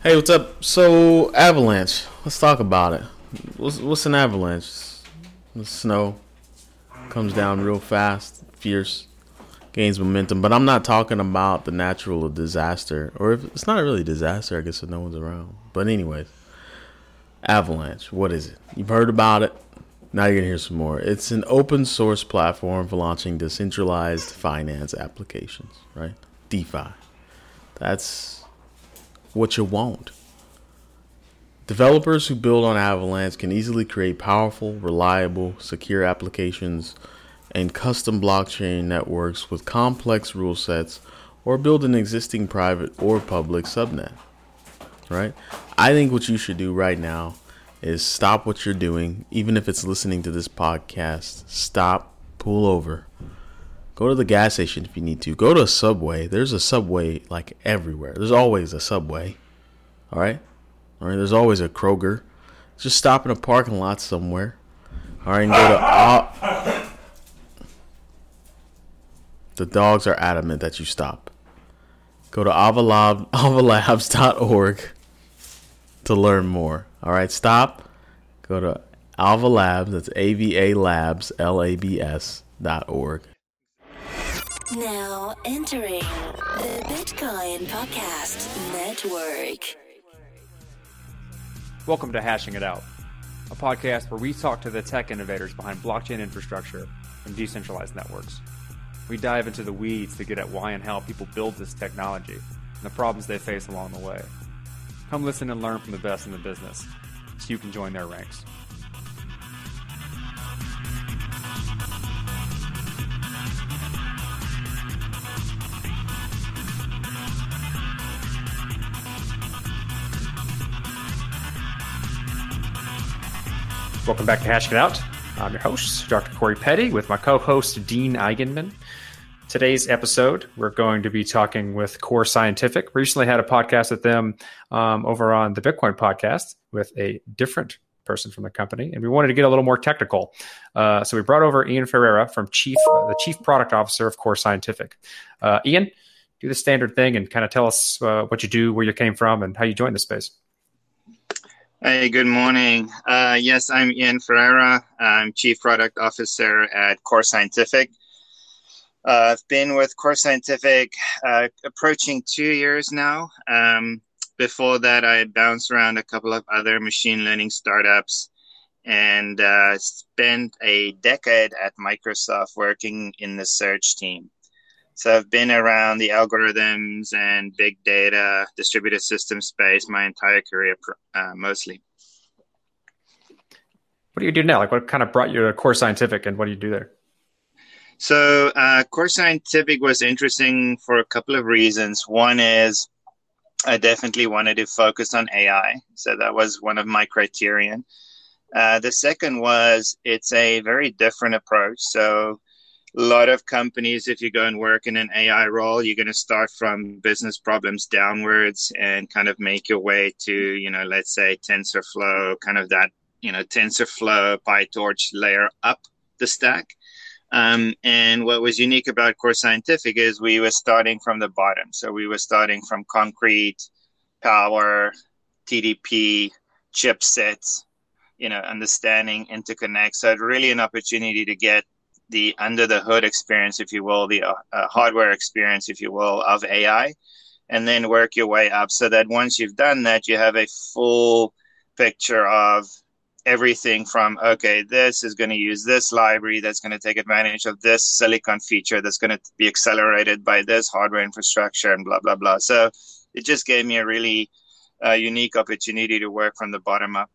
Hey, what's up? So, avalanche. Let's talk about it. What's, what's an avalanche? The snow comes down real fast, fierce, gains momentum. But I'm not talking about the natural disaster, or if it's not really a disaster, I guess if no one's around. But anyways, avalanche. What is it? You've heard about it. Now you're gonna hear some more. It's an open source platform for launching decentralized finance applications, right? DeFi. That's what you want. Developers who build on Avalanche can easily create powerful, reliable, secure applications and custom blockchain networks with complex rule sets or build an existing private or public subnet. Right? I think what you should do right now is stop what you're doing, even if it's listening to this podcast. Stop, pull over, go to the gas station if you need to. Go to a subway. There's a subway like everywhere. There's always a subway. All right? All right, there's always a Kroger. Just stop in a parking lot somewhere. All right, and go to. The dogs are adamant that you stop. Go to avalab, avalabs.org to learn more. All right, stop. Go to Ava Labs. That's A V A Labs L A B S dot org. Now entering the Bitcoin Podcast Network. Welcome to Hashing It Out, a podcast where we talk to the tech innovators behind blockchain infrastructure and decentralized networks. We dive into the weeds to get at why and how people build this technology and the problems they face along the way. Come listen and learn from the best in the business so you can join their ranks. Welcome back to Hashing It Out. I'm your host, Dr. Corey Petty, with my co host, Dean Eigenmann. Today's episode, we're going to be talking with Core Scientific. Recently had a podcast with them um, over on the Bitcoin podcast with a different person from the company, and we wanted to get a little more technical. Uh, so we brought over Ian Ferreira from Chief, uh, the Chief Product Officer of Core Scientific. Uh, Ian, do the standard thing and kind of tell us uh, what you do, where you came from, and how you joined the space. Hey, good morning. Uh, yes, I'm Ian Ferreira. I'm Chief Product Officer at Core Scientific. Uh, I've been with Core Scientific uh, approaching two years now. Um, before that, I bounced around a couple of other machine learning startups and uh, spent a decade at Microsoft working in the search team. So I've been around the algorithms and big data, distributed system space my entire career, uh, mostly. What do you do now? Like, what kind of brought you to Core Scientific, and what do you do there? So, uh, Core Scientific was interesting for a couple of reasons. One is I definitely wanted to focus on AI, so that was one of my criterion. Uh, the second was it's a very different approach. So a lot of companies, if you go and work in an AI role, you're going to start from business problems downwards and kind of make your way to, you know, let's say TensorFlow, kind of that, you know, TensorFlow, PyTorch layer up the stack. Um, and what was unique about Core Scientific is we were starting from the bottom. So we were starting from concrete, power, TDP, chipsets, you know, understanding interconnect. So really an opportunity to get the under the hood experience, if you will, the uh, uh, hardware experience, if you will, of AI, and then work your way up so that once you've done that, you have a full picture of everything from okay this is going to use this library that's going to take advantage of this silicon feature that's going to be accelerated by this hardware infrastructure and blah blah blah. So it just gave me a really uh, unique opportunity to work from the bottom up.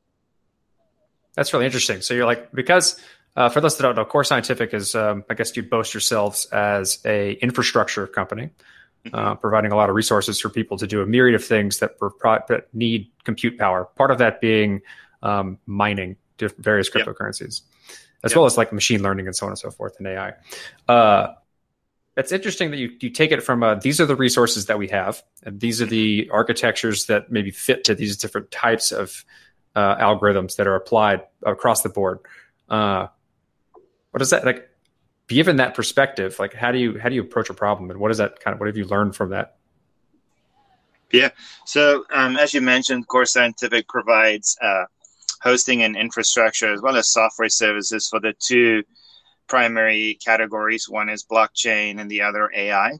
That's really interesting. So you're like because uh, for those that don't know, Core Scientific is, um, I guess, you'd boast yourselves as a infrastructure company, mm-hmm. uh, providing a lot of resources for people to do a myriad of things that, that need compute power. Part of that being um, mining various cryptocurrencies, yep. as yep. well as like machine learning and so on and so forth and AI. Uh, it's interesting that you, you take it from uh, these are the resources that we have, and these are the architectures that maybe fit to these different types of uh, algorithms that are applied across the board. Uh, what does that like given that perspective like how do you how do you approach a problem and what is that kind of what have you learned from that Yeah. So um, as you mentioned, Core Scientific provides uh, hosting and infrastructure as well as software services for the two primary categories. One is blockchain and the other AI.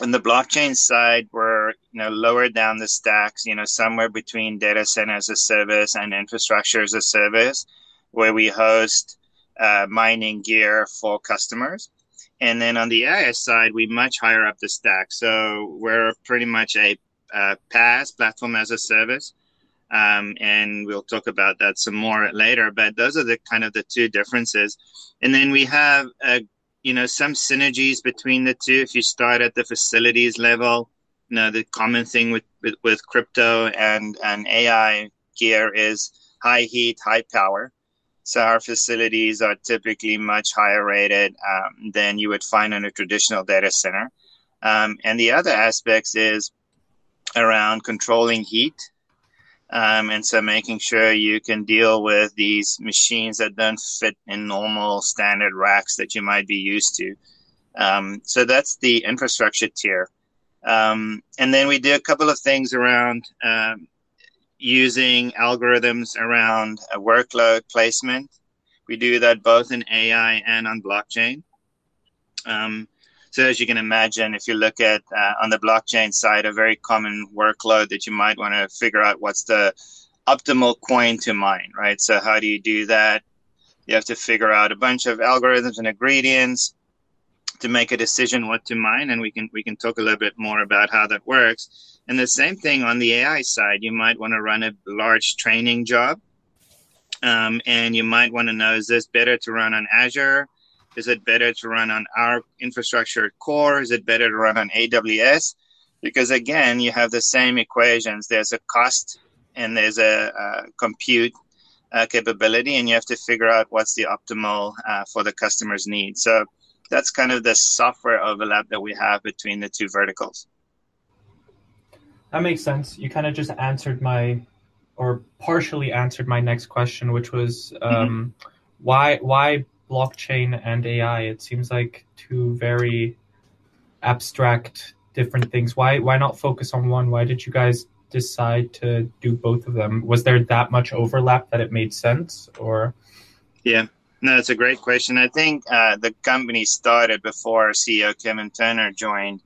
On the blockchain side, we're you know lower down the stacks, you know, somewhere between data center as a service and infrastructure as a service, where we host uh, mining gear for customers. And then on the AI side, we much higher up the stack. So we're pretty much a, a PaaS platform as a service. Um, and we'll talk about that some more later. But those are the kind of the two differences. And then we have, uh, you know, some synergies between the two. If you start at the facilities level, you know, the common thing with, with, with crypto and, and AI gear is high heat, high power. So our facilities are typically much higher rated um, than you would find in a traditional data center. Um, and the other aspects is around controlling heat. Um, and so making sure you can deal with these machines that don't fit in normal standard racks that you might be used to. Um, so that's the infrastructure tier. Um, and then we do a couple of things around um, using algorithms around a workload placement. We do that both in AI and on blockchain. Um, so as you can imagine, if you look at uh, on the blockchain side, a very common workload that you might want to figure out what's the optimal coin to mine, right? So how do you do that? You have to figure out a bunch of algorithms and ingredients to make a decision what to mine, and we can we can talk a little bit more about how that works. And the same thing on the AI side, you might want to run a large training job. Um, and you might want to know is this better to run on Azure? Is it better to run on our infrastructure core? Is it better to run on AWS? Because again, you have the same equations. There's a cost and there's a, compute uh, capability, and you have to figure out what's the optimal uh, for the customer's needs. So that's kind of the software overlap that we have between the two verticals. That makes sense. You kind of just answered my, or partially answered my next question, which was mm-hmm. um, mm-hmm. why why blockchain and AI? It seems like two very abstract different things. Why why not focus on one? Why did you guys decide to do both of them? Was there that much overlap that it made sense, or? Yeah, no, it's a great question. I think uh, the company started before CEO Kevin Turner joined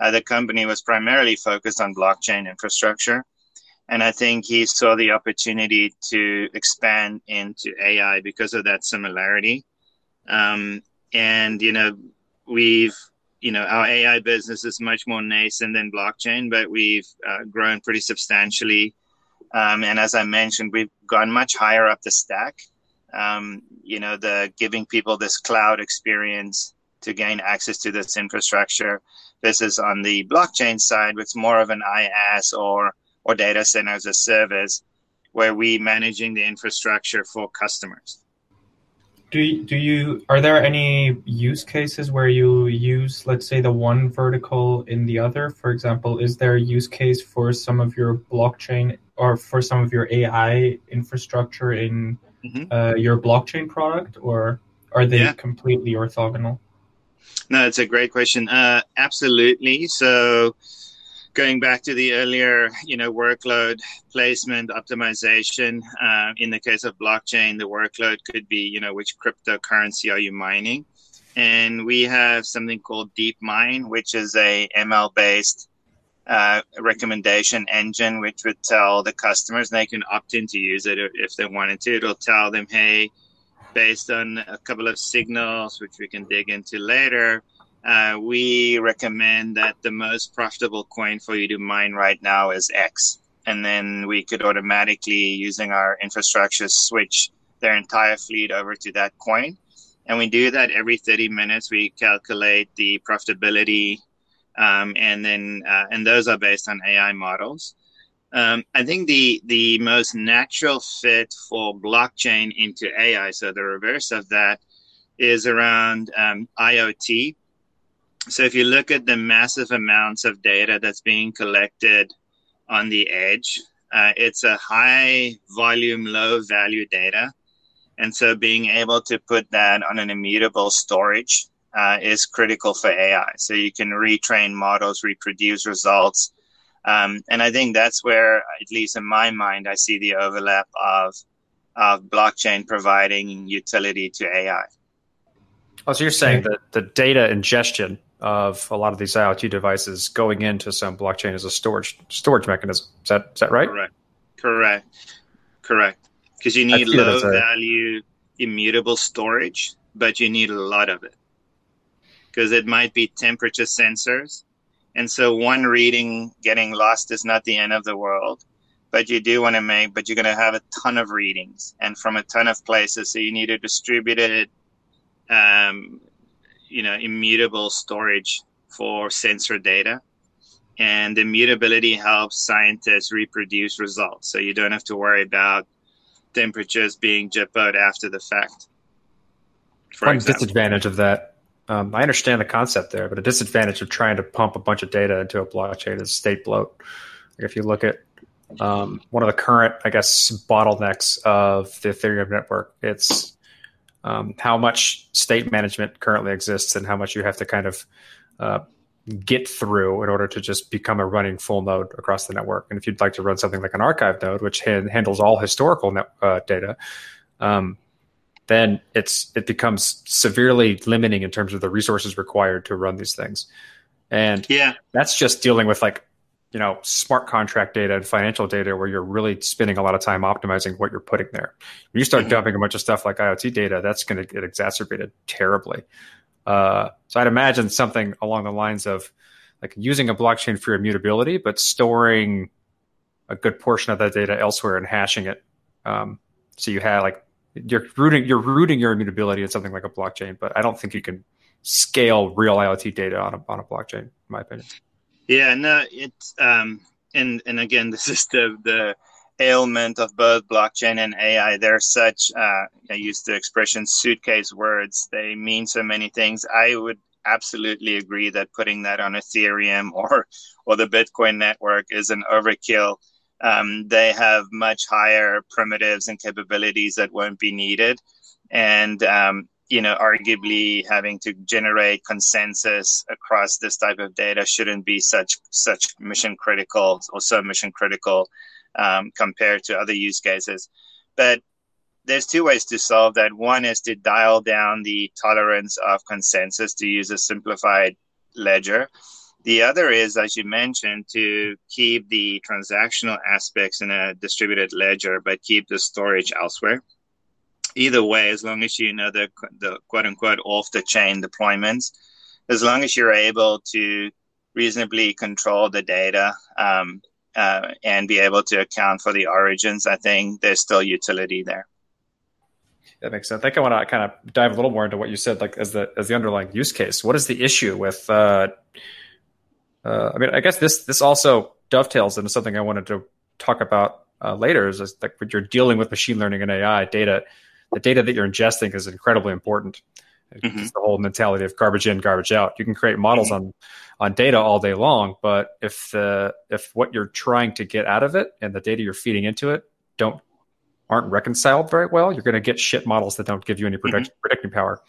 uh, the company was primarily focused on blockchain infrastructure. And I think he saw the opportunity to expand into AI because of that similarity. Um, and, you know, we've, you know, our AI business is much more nascent than blockchain, but we've uh, grown pretty substantially. Um, and as I mentioned, we've gone much higher up the stack. Um, you know, the giving people this cloud experience to gain access to this infrastructure this is on the blockchain side, which is more of an IaaS or or data center as a service, where we managing the infrastructure for customers. Do do you are there any use cases where you use let's say the one vertical in the other? For example, is there a use case for some of your blockchain or for some of your AI infrastructure in mm-hmm. uh, your blockchain product, or are they yeah. completely orthogonal? No, it's a great question. Uh, absolutely. So, going back to the earlier, you know, workload placement optimization. Uh, in the case of blockchain, the workload could be, you know, which cryptocurrency are you mining? And we have something called DeepMine, which is a ML based uh, recommendation engine, which would tell the customers they can opt in to use it if they wanted to. It'll tell them, hey, based on a couple of signals, which we can dig into later, uh, we recommend that the most profitable coin for you to mine right now is X. And then we could automatically, using our infrastructure, switch their entire fleet over to that coin. And we do that every 30 minutes. We calculate the profitability, um, and then uh, and those are based on AI models. Um, I think the the most natural fit for blockchain into AI, so the reverse of that, is around um, IoT. So if you look at the massive amounts of data that's being collected on the edge, uh, it's a high volume, low value data, and so being able to put that on an immutable storage uh, is critical for AI. So you can retrain models, reproduce results Um, and I think that's where, at least in my mind, I see the overlap of of blockchain providing utility to AI. Oh, so you're saying that the data ingestion of a lot of these IoT devices going into some blockchain as a storage storage mechanism. Is that is that right? Correct. Correct. Correct. Because you need low value immutable storage, but you need a lot of it. Because it might be temperature sensors. And so one reading getting lost is not the end of the world. But you do want to make, but you're going to have a ton of readings and from a ton of places. So you need a distributed um, you know immutable storage for sensor data and immutability helps scientists reproduce results so you don't have to worry about temperatures being jippoed after the fact one example. disadvantage of that um, i understand the concept there but a disadvantage of trying to pump a bunch of data into a blockchain is state bloat if you look at um, one of the current i guess bottlenecks of the ethereum network it's um, how much state management currently exists and how much you have to kind of uh, get through in order to just become a running full node across the network. And if you'd like to run something like an archive node, which handles all historical net, uh, data, um, then it's it becomes severely limiting in terms of the resources required to run these things. And yeah, that's just dealing with like you know smart contract data and financial data where you're really spending a lot of time optimizing what you're putting there when you start mm-hmm. dumping a bunch of stuff like iot data that's going to get exacerbated terribly uh, so i'd imagine something along the lines of like using a blockchain for immutability but storing a good portion of that data elsewhere and hashing it um, so you have like you're rooting you're rooting your immutability in something like a blockchain but i don't think you can scale real iot data on a, on a blockchain in my opinion yeah, no, it's um, and and again, this is the the ailment of both blockchain and AI. They're such uh, I use the expression suitcase words. They mean so many things. I would absolutely agree that putting that on Ethereum or or the Bitcoin network is an overkill. Um, they have much higher primitives and capabilities that won't be needed, and um, you know, arguably having to generate consensus across this type of data shouldn't be such such mission critical or so mission critical um, compared to other use cases. But there's two ways to solve that. One is to dial down the tolerance of consensus to use a simplified ledger. The other is, as you mentioned, to keep the transactional aspects in a distributed ledger, but keep the storage elsewhere either way, as long as you know the, the quote unquote off the chain deployments, as long as you're able to reasonably control the data um, uh, and be able to account for the origins, I think there's still utility there. That makes sense. I think I want to kind of dive a little more into what you said, like as the as the underlying use case. What is the issue with? Uh, uh, I mean, I guess this this also dovetails into something I wanted to talk about uh, later. Is, is like when you're dealing with machine learning and AI data the data that you're ingesting is incredibly important. Mm-hmm. It's the whole mentality of garbage in, garbage out. You can create models mm-hmm. on on data all day long, but if the if what you're trying to get out of it and the data you're feeding into it don't aren't reconciled very well, you're going to get shit models that don't give you any predict- mm-hmm. predicting power.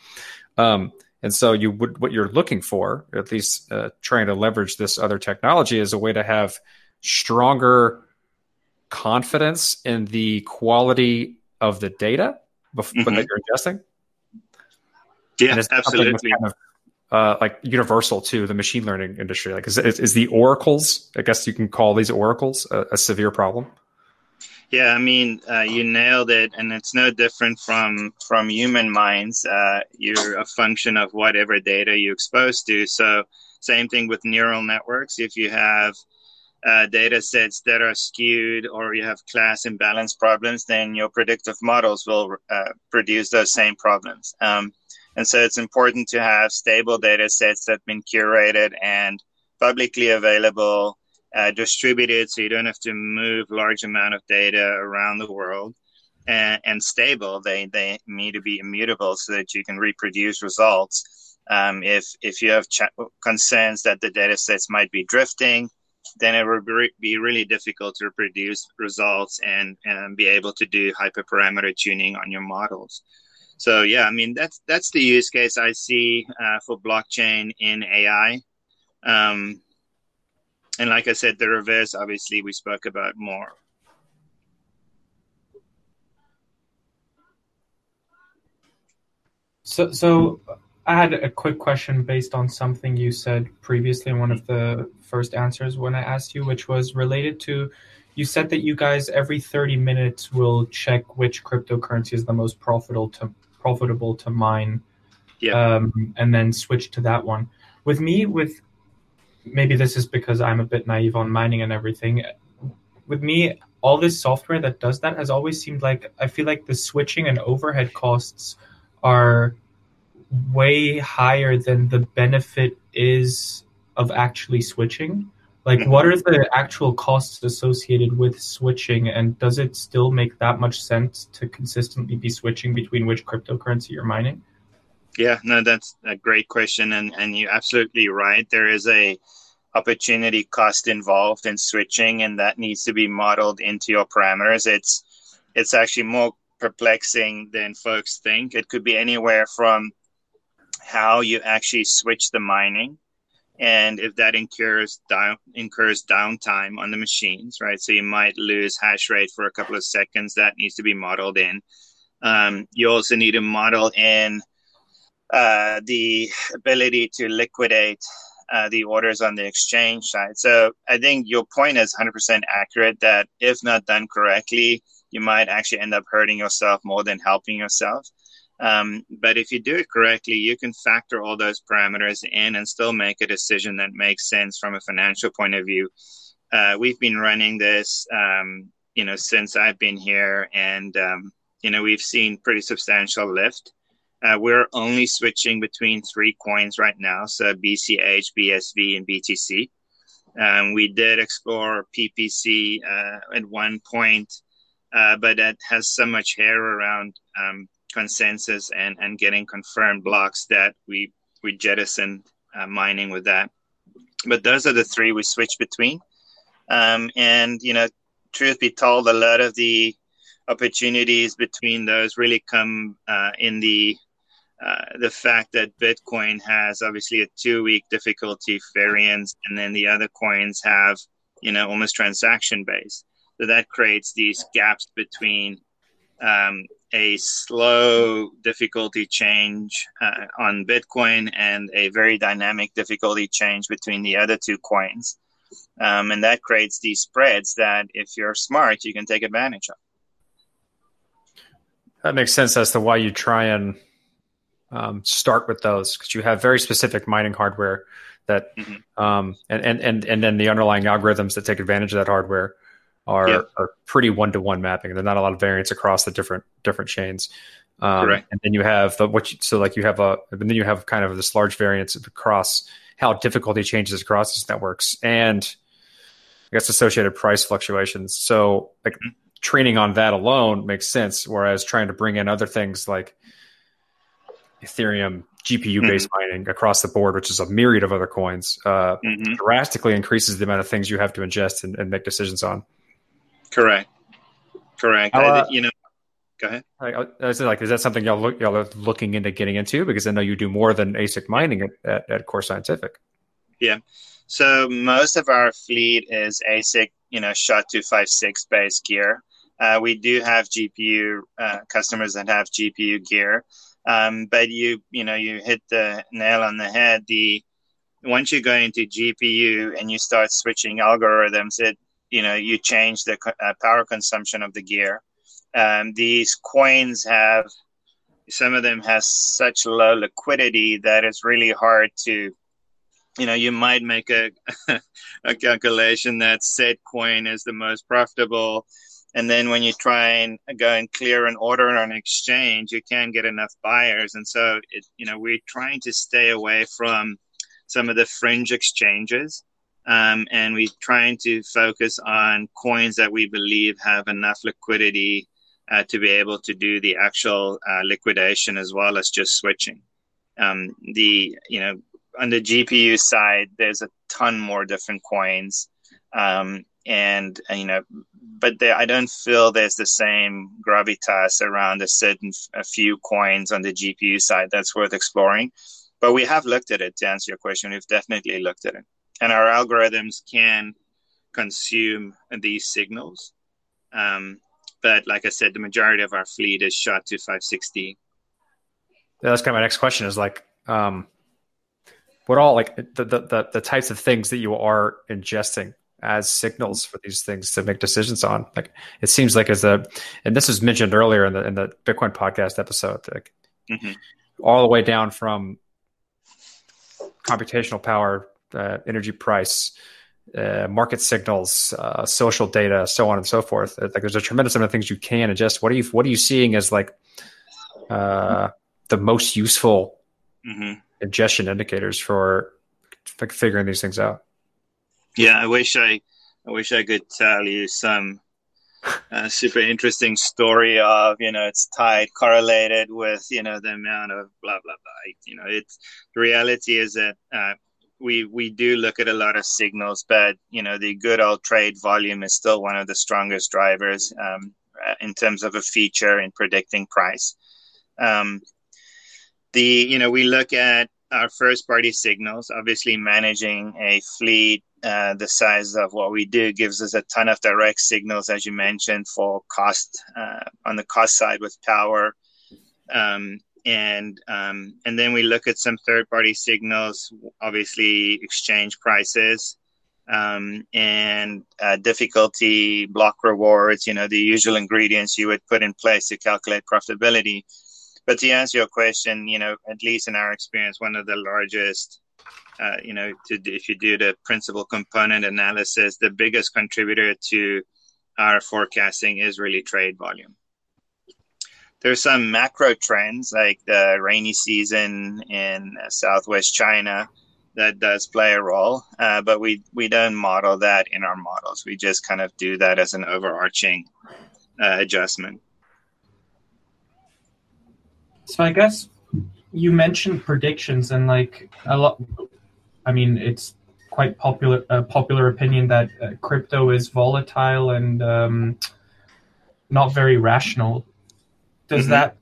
Um, and so you would what you're looking for, at least uh, trying to leverage this other technology, is a way to have stronger confidence in the quality of the data before mm-hmm. that you're ingesting. Yeah, absolutely. Kind of, uh, like universal to the machine learning industry. Like, is, is, is the oracles? I guess you can call these oracles a, a severe problem. Yeah, I mean, uh, you nailed it, and it's no different from from human minds. Uh, you're a function of whatever data you expose to. So, same thing with neural networks. If you have uh, data sets that are skewed or you have class imbalance problems, then your predictive models will uh, produce those same problems. Um, and so it's important to have stable data sets that have been curated and publicly available, uh, distributed, so you don't have to move large amount of data around the world. And, and stable, they, they need to be immutable so that you can reproduce results. Um, if if you have ch- concerns that the data sets might be drifting, then it would be really difficult to produce results and, and be able to do hyperparameter tuning on your models. So yeah, I mean that's that's the use case I see uh, for blockchain in AI. Um, and like I said, the reverse, obviously, we spoke about more. So, so I had a quick question based on something you said previously in one of the first answers when I asked you, which was related to you said that you guys every 30 minutes will check which cryptocurrency is the most profitable to profitable to mine Yeah. um, and then switch to that one with me with maybe this is because i'm a bit naive on mining and everything. With me all this software that does that has always seemed like i feel like the switching and overhead costs are way higher than the benefit is of actually switching. Like what are the actual costs associated with switching and does it still make that much sense to consistently be switching between which cryptocurrency you're mining Yeah, no, that's a great question, and and you're absolutely right. There is a opportunity cost involved in switching, and that needs to be modeled into your parameters. It's it's actually more perplexing than folks think. It could be anywhere from how you actually switch the mining, and if that incurs down incurs downtime on the machines, right? So you might lose hash rate for a couple of seconds. That needs to be modeled in. Um, you also need to model in uh, the ability to liquidate uh, the orders on the exchange side. So I think your point is 100% accurate that if not done correctly, you might actually end up hurting yourself more than helping yourself. Um, but if you do it correctly, you can factor all those parameters in and still make a decision that makes sense from a financial point of view. Uh, we've been running this, um, you know, since I've been here, and um, you know, we've seen pretty substantial lift. Uh, we're only switching between three coins right now, so BCH, BSV, and BTC. Um, we did explore PPC uh, at one point, uh, but that has so much hair around um, consensus and, and getting confirmed blocks that we we jettisoned uh, mining with that. But those are the three we switch between. Um, and you know, truth be told, a lot of the opportunities between those really come uh, in the uh, the fact that Bitcoin has obviously a two week difficulty variance, and then the other coins have, you know, almost transaction based. So that creates these gaps between um, a slow difficulty change uh, on Bitcoin and a very dynamic difficulty change between the other two coins. Um, and that creates these spreads that, if you're smart, you can take advantage of. That makes sense as to why you try and um, start with those because you have very specific mining hardware that, Mhm. um, and, and and and then the underlying algorithms that take advantage of that hardware are Yep. are pretty one to one mapping. There's not a lot of variance across the different different chains. Um. And then you have the what you, so like you have a and then you have kind of this large variance across how difficulty changes across these networks and I guess associated price fluctuations. So like training on that alone makes sense, whereas trying to bring in other things like Ethereum GPU based mining across the board, which is a myriad of other coins, uh, Mhm. drastically increases the amount of things you have to ingest and, and make decisions on. Correct. Correct. How, I uh, you know, go ahead. Like, uh, is like is that something y'all look y'all are looking into getting into? Because I know you do more than ASIC mining at, at, at Core Scientific. Yeah. So most of our fleet is ASIC, you know, SHA-256 based gear. Uh, we do have GPU uh, customers that have GPU gear, um, but you, you know, you hit the nail on the head. The once you go into GPU and you start switching algorithms, it, you know, you change the uh, power consumption of the gear. Um, these coins have some of them has such low liquidity that it's really hard to you know you might make a a calculation that said coin is the most profitable and then when you try and go and clear an order on an exchange you can't get enough buyers. And so it you know we're trying to stay away from some of the fringe exchanges um, and we're trying to focus on coins that we believe have enough liquidity uh, to be able to do the actual uh, liquidation as well as just switching. Um, the you know on the GPU side, there's a ton more different coins, um, and uh, you know, but I don't feel there's the same gravitas around a certain a few coins on the GPU side that's worth exploring. But we have looked at it to answer your question. We've definitely looked at it. and our algorithms can consume these signals. Um, but like I said, the majority of our fleet is SHA-256. Yeah, that's kind of my next question is like, um, what all like the, the the types of things that you are ingesting as signals for these things to make decisions on. Like it seems like as a, and this was mentioned earlier in the in the Bitcoin podcast episode, like mm-hmm. all the way down from computational power, uh, energy price, uh, market signals, uh, social data, so on and so forth. Like there's a tremendous amount of things you can ingest. What are you What are you seeing as like uh, the most useful mm-hmm. ingestion indicators for like figuring these things out? Yeah, I wish I, I wish I could tell you some uh, super interesting story of you know it's tied correlated with you know the amount of blah blah blah. You know, it's the reality is that uh, we we do look at a lot of signals, but you know the good old trade volume is still one of the strongest drivers um, uh, in terms of a feature in predicting price. Um, the you know we look at our first party signals. Obviously, managing a fleet uh, the size of what we do gives us a ton of direct signals, as you mentioned, for cost uh, on the cost side with power. Um, and um, and then we look at some third party signals, obviously exchange prices um, and uh, difficulty, block rewards, you know, the usual ingredients you would put in place to calculate profitability. But to answer your question, you know, at least in our experience, one of the largest uh, you know, to, if you do the principal component analysis, the biggest contributor to our forecasting is really trade volume. There's some macro trends like the rainy season in Southwest China that does play a role, uh, but we we don't model that in our models. We just kind of do that as an overarching uh, adjustment. So I guess you mentioned predictions and like a lot I mean, it's quite popular uh, popular opinion that uh, crypto is volatile and um, not very rational. Does mm-hmm. that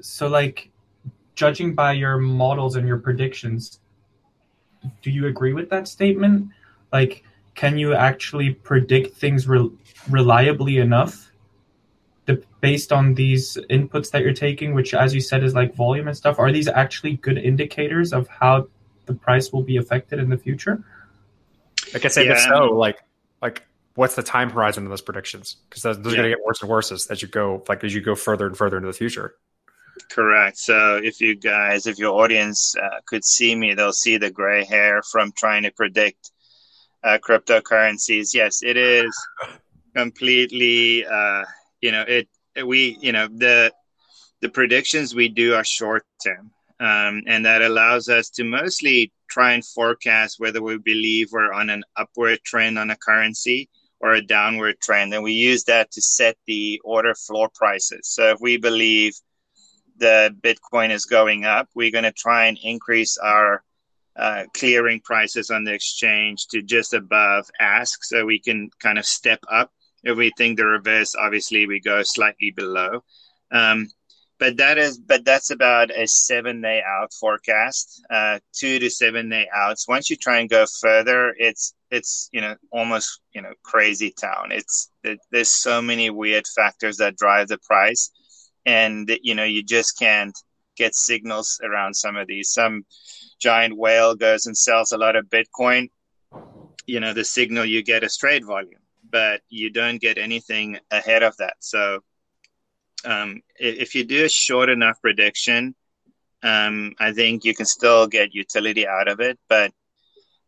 so like judging by your models and your predictions? Do you agree with that statement? Like, can you actually predict things re- reliably enough? Based on these inputs that you're taking, which, as you said, is like volume and stuff, are these actually good indicators of how the price will be affected in the future? Like I said, yeah. if so, like like what's the time horizon of those predictions? Because those, those yeah. are going to get worse and worse as, as you go like as you go further and further into the future. Correct. So if you guys, if your audience uh, could see me, they'll see the gray hair from trying to predict uh, cryptocurrencies. Yes, it is completely. Uh, you know, it we you know the the predictions we do are short term. Um, and that allows us to mostly try and forecast whether we believe we're on an upward trend on a currency or a downward trend. And we use that to set the order floor prices. So if we believe the Bitcoin is going up, we're going to try and increase our uh, clearing prices on the exchange to just above ask so we can kind of step up. If we think the reverse, obviously we go slightly below. Um, but that is but that's about a seven day out forecast uh, two to seven day outs. Once you try and go further it's it's you know almost you know crazy town. It's it, there's so many weird factors that drive the price. And you know you just can't get signals around some of these. Some giant whale goes and sells a lot of bitcoin. You know the signal you get is trade volume but you don't get anything ahead of that so um, if you do a short enough prediction, um, I think you can still get utility out of it. But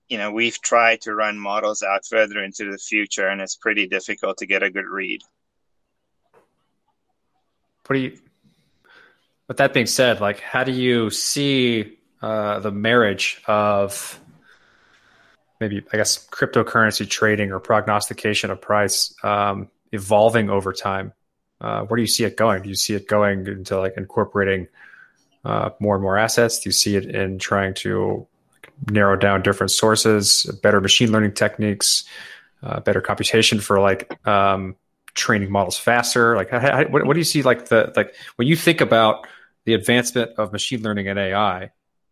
you know, we've tried to run models out further into the future, and it's pretty difficult to get a good read. You? With that being said, like, how do you see uh, the marriage of maybe, I guess, cryptocurrency trading or prognostication of price um, evolving over time? Uh, where do you see it going? Do you see it going into like incorporating uh, more and more assets? Do you see it in trying to narrow down different sources, better machine learning techniques, uh, better computation for like um, training models faster? Like, how, what, what, do you see like the like when you think about the advancement of machine learning and AI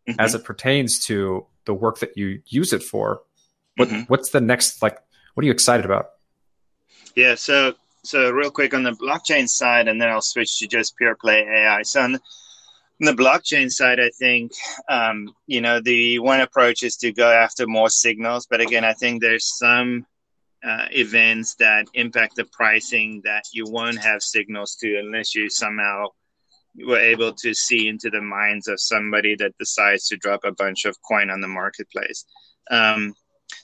mm-hmm. as it pertains to the work that you use it for? What, mm-hmm. What's the next, like, what are you excited about? Yeah, so so real quick on the blockchain side, and then I'll switch to just pure play AI. So on the, on the blockchain side, I think um, you know the one approach is to go after more signals, but again, I think there's some uh, events that impact the pricing that you won't have signals to unless you somehow were able to see into the minds of somebody that decides to drop a bunch of coin on the marketplace. Um,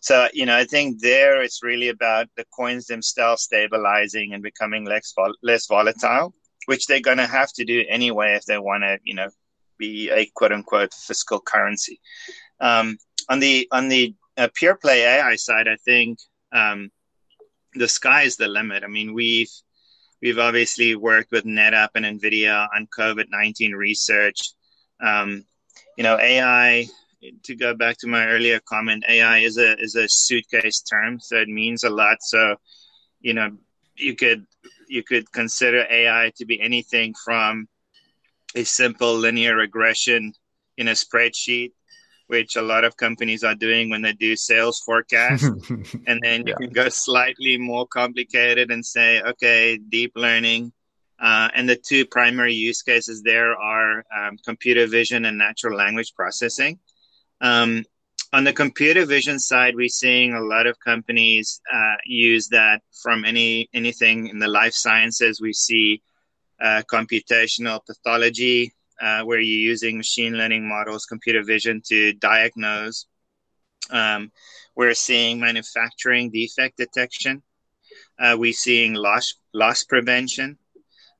so, you know, I think there it's really about the coins themselves stabilizing and becoming less, vol- less volatile, which they're going to have to do anyway if they want to, you know, be a quote unquote fiscal currency. Um, on the on the uh, pure play AI side, I think um, the sky is the limit. I mean, we've we've obviously worked with NetApp and NVIDIA on COVID nineteen research. Um, you know, AI to go back to my earlier comment, AI is a is a suitcase term, so it means a lot. So, you know, you could you could consider AI to be anything from a simple linear regression in a spreadsheet, which a lot of companies are doing when they do sales forecasts, and then you yeah. can go slightly more complicated and say, okay, deep learning. Uh, and the two primary use cases there are um, computer vision and natural language processing. Um, on the computer vision side, we're seeing a lot of companies uh, use that from any anything in the life sciences. We see uh, computational pathology, uh, where you're using machine learning models, computer vision to diagnose. Um, we're seeing manufacturing defect detection. Uh, we're seeing loss loss prevention.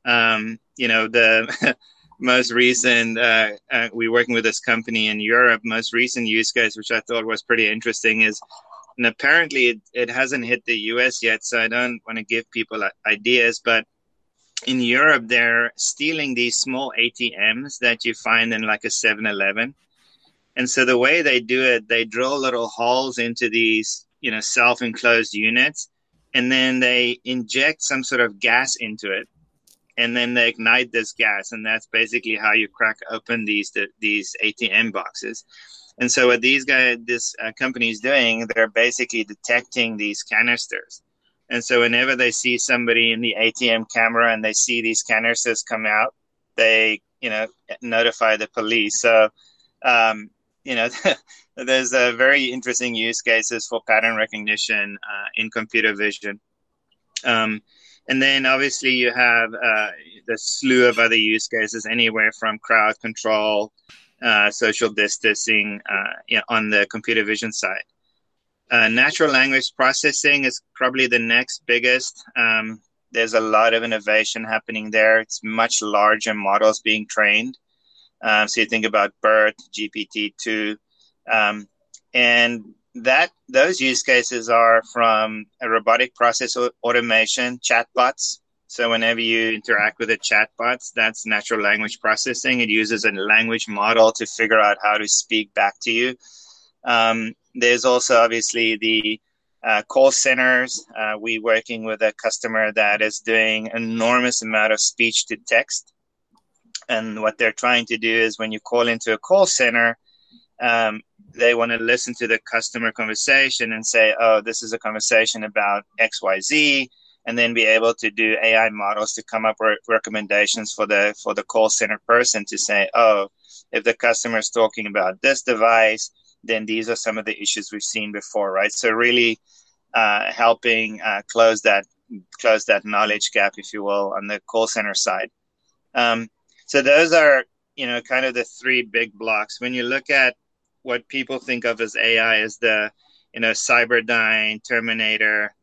Um, you know the most recent, uh, uh, we're working with this company in Europe. Most recent use case, which I thought was pretty interesting, is and apparently it, it hasn't hit the US yet, so I don't want to give people ideas, but in Europe, they're stealing these small ATMs that you find in like a 7 Eleven. And so the way they do it, they drill little holes into these, you know, self enclosed units, and then they inject some sort of gas into it and then they ignite this gas, and that's basically how you crack open these the, these ATM boxes. And so what these guys, this uh, company is doing, they're basically detecting these canisters. And so whenever they see somebody in the ATM camera and they see these canisters come out, they you know notify the police. So um, you know there's a very interesting use cases for pattern recognition uh, in computer vision. Um, and then obviously you have uh, the slew of other use cases, anywhere from crowd control, uh, social distancing uh, you know, on the computer vision side. Uh, natural language processing is probably the next biggest. Um, there's a lot of innovation happening there. It's much larger models being trained. Um, so you think about BERT, GPT-2, um, and that those use cases are from a robotic process automation chatbots. So whenever you interact with a chatbot that's natural language processing. It uses a language model to figure out how to speak back to you. Um, there's also obviously the uh, call centers. Uh, we working with a customer that is doing enormous amount of speech to text. And what they're trying to do is when you call into a call center um, they want to listen to the customer conversation and say, oh, this is a conversation about XYZ, and then be able to do AI models to come up with recommendations for the for the call center person to say, oh, if the customer is talking about this device, then these are some of the issues we've seen before, right? So really uh, helping uh, close that close that knowledge gap, if you will, on the call center side. Um, so those are you know kind of the three big blocks. When you look at what people think of as AI is the you know Cyberdyne, Terminator,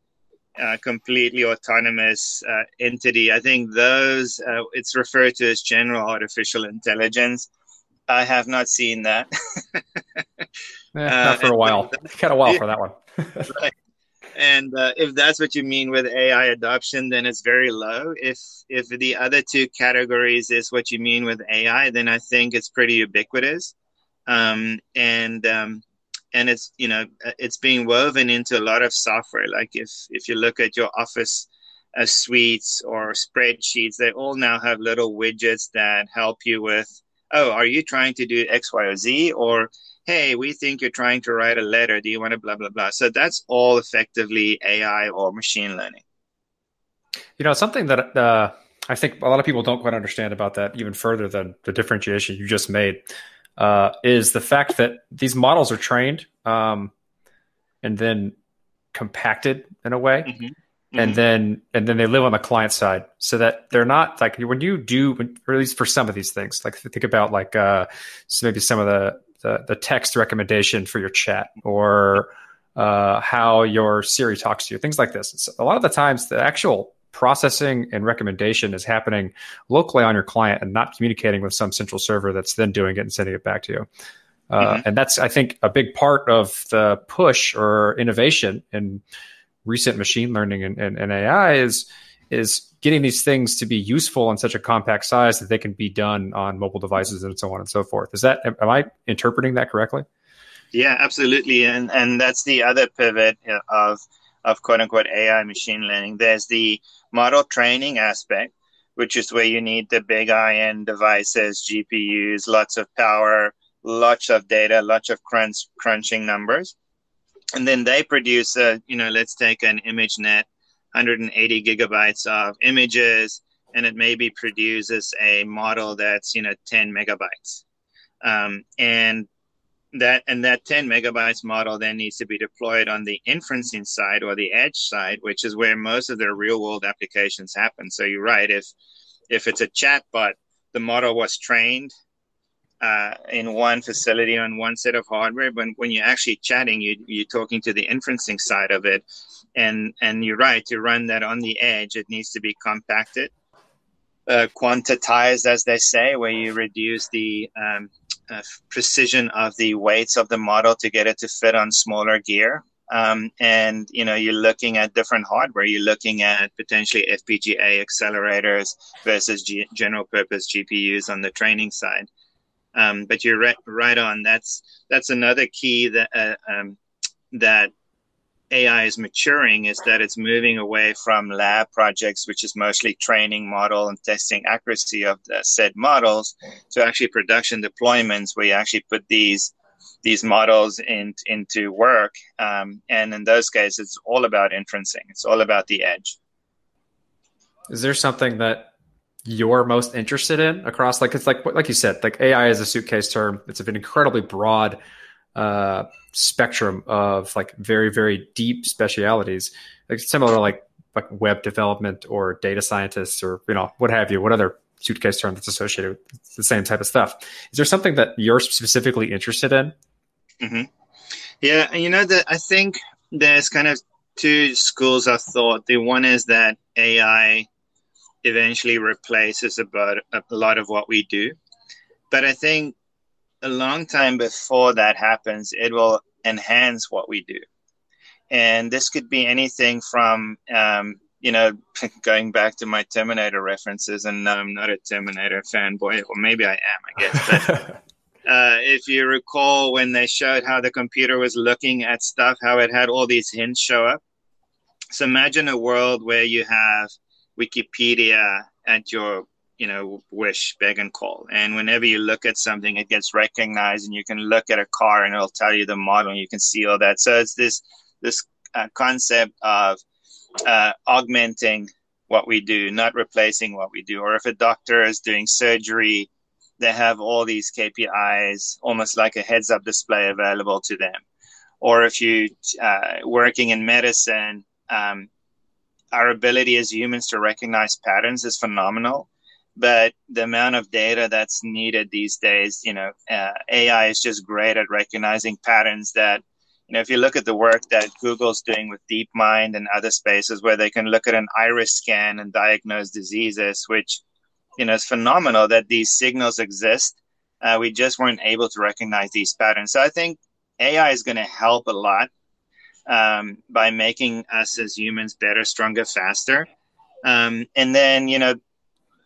uh, completely autonomous uh, entity. I think those uh, it's referred to as general artificial intelligence. I have not seen that. eh, not for a while. Kind of while for that one. right. And uh, if that's what you mean with AI adoption, then it's very low. If if the other two categories is what you mean with AI, then I think it's pretty ubiquitous um, and um, and it's you know it's being woven into a lot of software. Like if if you look at your Office uh, suites or spreadsheets, they all now have little widgets that help you with. Oh, are you trying to do X, Y, or Z, or hey, we think you're trying to write a letter. Do you want to blah, blah, blah? So that's all effectively AI or machine learning. You know, something that uh, I think a lot of people don't quite understand about that, even further than the differentiation you just made, uh, is the fact that these models are trained um, and then compacted in a way. Mm-hmm. Mm-hmm. And then and then they live on the client side, so that they're not like when you do, or at least for some of these things. Like think about like uh, so maybe some of the, the, the text recommendation for your chat, or uh, how your Siri talks to you, things like this. It's, a lot of the times, the actual processing and recommendation is happening locally on your client and not communicating with some central server that's then doing it and sending it back to you. Uh, mm-hmm. And that's, I think, a big part of the push or innovation in recent machine learning and, and, and AI is is getting these things to be useful in such a compact size that they can be done on mobile devices and so on and so forth. Is that am I interpreting that correctly? Yeah, absolutely, and and that's the other pivot of of quote unquote AI machine learning. There's the model training aspect, which is where you need the big IN devices, GPUs, lots of power, lots of data, lots of crunch, crunching numbers and then they produce a you know let's take an ImageNet 180 gigabytes of images and it maybe produces a model that's you know 10 megabytes um, and that and that 10 megabytes model then needs to be deployed on the inferencing side or the edge side which is where most of the real world applications happen so you're right if if it's a chatbot the model was trained uh, in one facility on one set of hardware. But when you're actually chatting, you, you're talking to the inferencing side of it. And, and you're right, to run that on the edge, it needs to be compacted, uh, quantized, as they say, where you reduce the um, uh, precision of the weights of the model to get it to fit on smaller gear. Um, and you know you're looking at different hardware you're looking at potentially fpga accelerators versus G- general purpose gpus on the training side um, but you're right, right on. That's that's another key that uh, um, that AI is maturing is that it's moving away from lab projects, which is mostly training model and testing accuracy of the said models, to actually production deployments where you actually put these these models in, into work. Um, and in those cases, it's all about inferencing. It's all about the edge. Is there something that you're most interested in across like it's like like you said like ai is a suitcase term it's an incredibly broad uh, spectrum of like very very deep specialities like similar like like web development or data scientists or you know what have you what other suitcase term that's associated with the same type of stuff is there something that you're specifically interested in mm-hmm. yeah you know that i think there's kind of two schools of thought the one is that ai eventually replaces about a lot of what we do. But I think a long time before that happens, it will enhance what we do. And this could be anything from, um, you know, going back to my Terminator references, and no, I'm not a Terminator fanboy, or maybe I am, I guess. But uh, if you recall when they showed how the computer was looking at stuff, how it had all these hints show up. So imagine a world where you have Wikipedia at your you know wish beg and call. And whenever you look at something it gets recognized and you can look at a car and it'll tell you the model and you can see all that. So it's this this uh, concept of uh, augmenting what we do not replacing what we do. Or if a doctor is doing surgery they have all these kpis almost like a heads up display available to them. Or if you uh, working in medicine um, our ability as humans to recognize patterns is phenomenal but the amount of data that's needed these days you know uh, ai is just great at recognizing patterns that you know if you look at the work that google's doing with deepmind and other spaces where they can look at an iris scan and diagnose diseases which you know is phenomenal that these signals exist uh, we just weren't able to recognize these patterns so i think ai is going to help a lot um, by making us as humans better, stronger, faster. Um, and then, you know,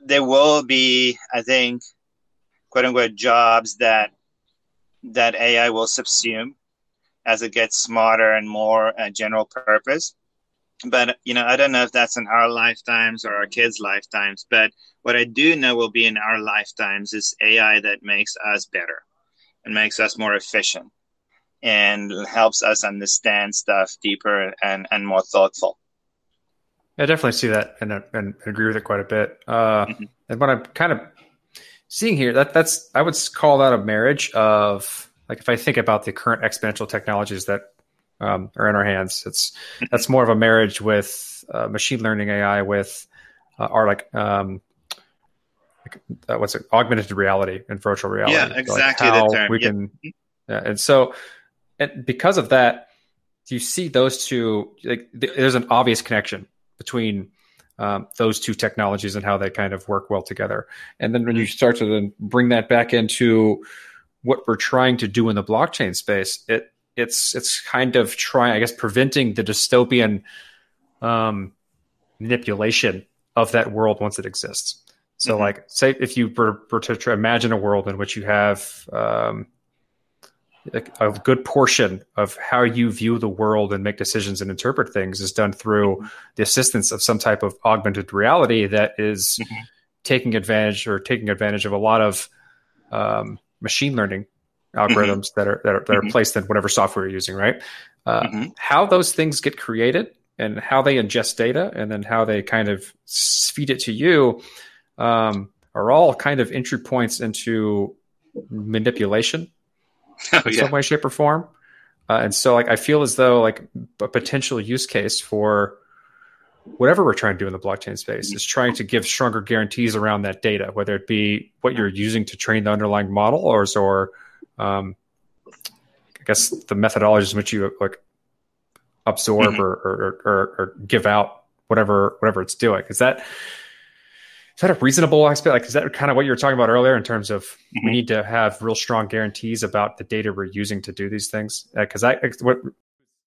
there will be, I think, quote unquote, jobs that that AI will subsume as it gets smarter and more uh, general purpose. But you know, I don't know if that's in our lifetimes or our kids' lifetimes. But what I do know will be in our lifetimes is AI that makes us better and makes us more efficient and helps us understand stuff deeper and, and more thoughtful. I definitely see that and, and agree with it quite a bit. Uh, mm-hmm. And what I'm kind of seeing here, that that's I would call that a marriage of like if I think about the current exponential technologies that um, are in our hands, it's mm-hmm. that's more of a marriage with uh, machine learning AI with uh, or like um, uh, what's it augmented reality and virtual reality. Yeah, exactly. Like how the term. we yep. can, yeah, and so and because of that, you see those two. Like, there's an obvious connection between um, those two technologies and how they kind of work well together. And then when you start to then bring that back into what we're trying to do in the blockchain space, it it's it's kind of trying, I guess, preventing the dystopian um, manipulation of that world once it exists. So, mm-hmm. like, say if you were, were to, to, imagine a world in which you have um, a, good portion of how you view the world and make decisions and interpret things is done through mm-hmm. the assistance of some type of augmented reality that is mm-hmm. taking advantage or taking advantage of a lot of um, machine learning algorithms mm-hmm. that are that are, that are mm-hmm. placed in whatever software you're using, right? Uh, mm-hmm. how those things get created and how they ingest data and then how they kind of feed it to you um, are all kind of entry points into manipulation oh, in yeah. some way, shape, or form. Uh, and so, like, I feel as though like a potential use case for whatever we're trying to do in the blockchain space is trying to give stronger guarantees around that data, whether it be what you're using to train the underlying model, or or um, I guess the methodologies in which you like absorb mm-hmm. or, or, or, or give out whatever whatever it's doing. Is that is that a reasonable aspect? Like, is that kind of what you were talking about earlier in terms of mm-hmm. we need to have real strong guarantees about the data we're using to do these things? Because uh, I, what,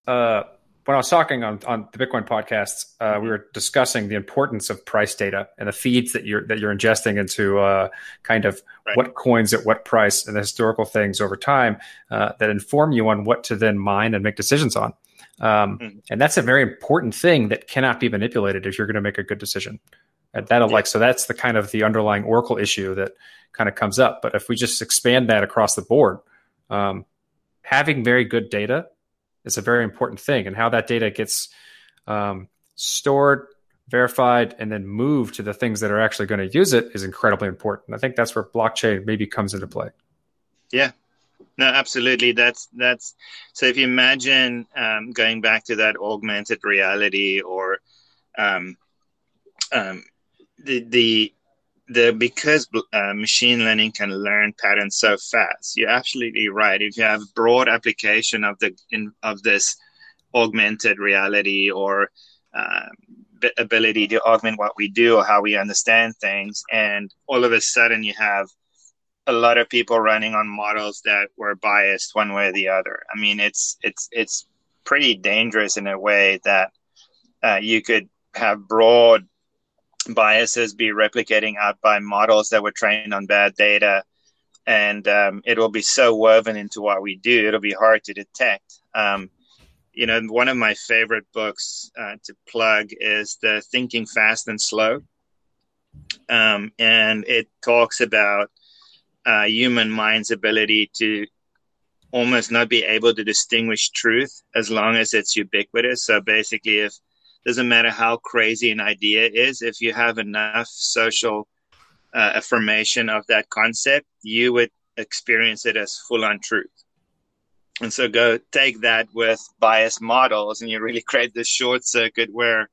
uh, when I was talking on, on the Bitcoin podcast, uh, we were discussing the importance of price data and the feeds that you're that you're ingesting into uh, kind of right. what coins at what price and the historical things over time uh, that inform you on what to then mine and make decisions on. Um, mm-hmm. And that's a very important thing that cannot be manipulated if you're going to make a good decision. That'll yeah. like so that's the kind of the underlying Oracle issue that kind of comes up. But if we just expand that across the board, um, having very good data is a very important thing, and how that data gets um, stored, verified, and then moved to the things that are actually going to use it is incredibly important. I think that's where blockchain maybe comes into play. Yeah, no, absolutely. That's that's so. If you imagine um, going back to that augmented reality or um, um, the the the because uh, machine learning can learn patterns so fast, you're absolutely right. If you have broad application of the in, of this augmented reality or uh, ability to augment what we do or how we understand things, and all of a sudden you have a lot of people running on models that were biased one way or the other. I mean, it's it's it's pretty dangerous in a way that uh, you could have broad biases be replicating out by models that were trained on bad data. And um, it will be so woven into what we do, it'll be hard to detect. Um, you know, one of my favorite books uh, to plug is the Thinking Fast and Slow. Um, and it talks about uh, human mind's ability to almost not be able to distinguish truth as long as it's ubiquitous. So basically, if doesn't matter how crazy an idea is, if you have enough social uh, affirmation of that concept, you would experience it as full on truth. And so go take that with biased models, and you really create this short circuit where,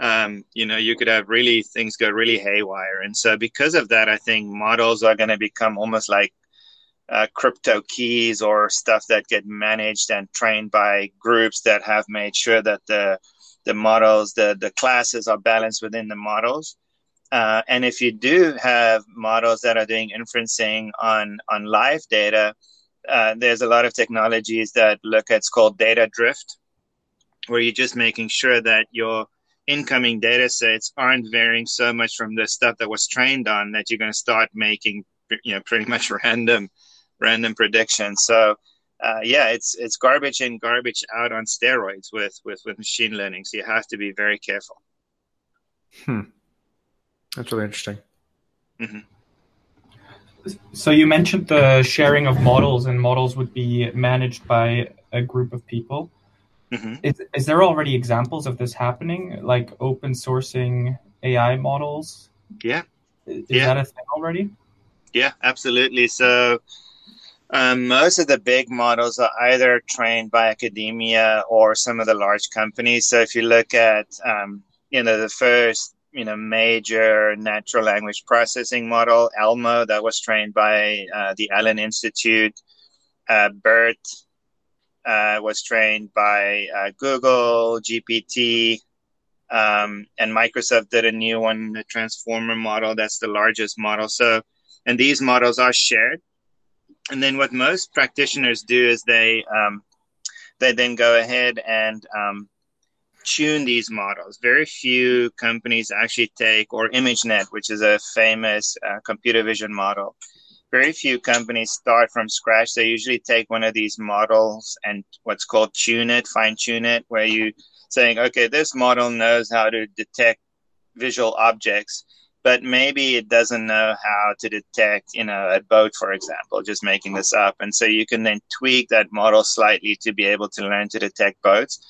um, you know, you could have really things go really haywire. And so because of that, I think models are going to become almost like uh, crypto keys or stuff that get managed and trained by groups that have made sure that the the models, the, the classes are balanced within the models. Uh, and if you do have models that are doing inferencing on, on live data, uh, there's a lot of technologies that look at it's called data drift, where you're just making sure that your incoming data sets aren't varying so much from the stuff that was trained on that you're going to start making you know pretty much random random predictions. So uh, yeah, it's it's garbage in, garbage out on steroids with with with machine learning. So you have to be very careful. Hmm, that's really interesting. Mm-hmm. So you mentioned the sharing of models, and models would be managed by a group of people. Mm-hmm. Is, is there already examples of this happening, like open sourcing AI models? Yeah. Is yeah. that a thing already? Yeah, absolutely. So um, most of the big models are either trained by academia or some of the large companies. So if you look at, um, you know, the first, you know, major natural language processing model, Elmo, that was trained by uh, the Allen Institute. Uh, BERT uh, was trained by uh, Google, GPT, um, and Microsoft did a new one, the Transformer model. That's the largest model. So, and these models are shared and then what most practitioners do is they um, they then go ahead and um, tune these models. Very few companies actually take, or ImageNet, which is a famous uh, computer vision model. Very few companies start from scratch. They usually take one of these models and what's called tune it, fine tune it, where you saying, okay, this model knows how to detect visual objects but maybe it doesn't know how to detect, you know, a boat, for example, just making this up. And so you can then tweak that model slightly to be able to learn to detect boats.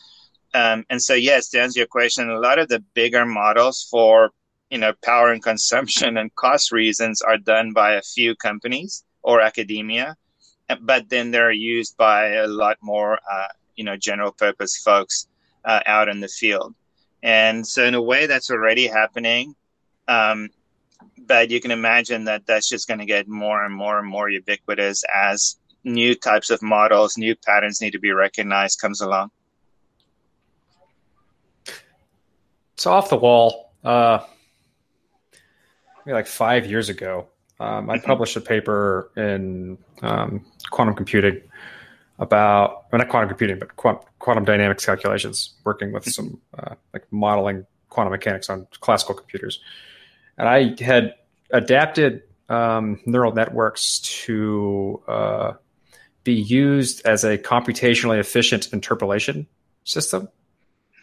Um, and so, yes, to answer your question, a lot of the bigger models for, you know, power and consumption and cost reasons are done by a few companies or academia, but then they're used by a lot more, uh, you know, general purpose folks uh, out in the field. And so, in a way, that's already happening. Um, but you can imagine that that's just going to get more and more and more ubiquitous as new types of models, new patterns need to be recognized comes along. It's off the wall, uh, maybe like five years ago, um, I mm-hmm. published a paper in um, quantum computing about, well, not quantum computing, but quantum, quantum dynamics calculations, working with some uh, like modeling quantum mechanics on classical computers and I had adapted um, neural networks to uh, be used as a computationally efficient interpolation system.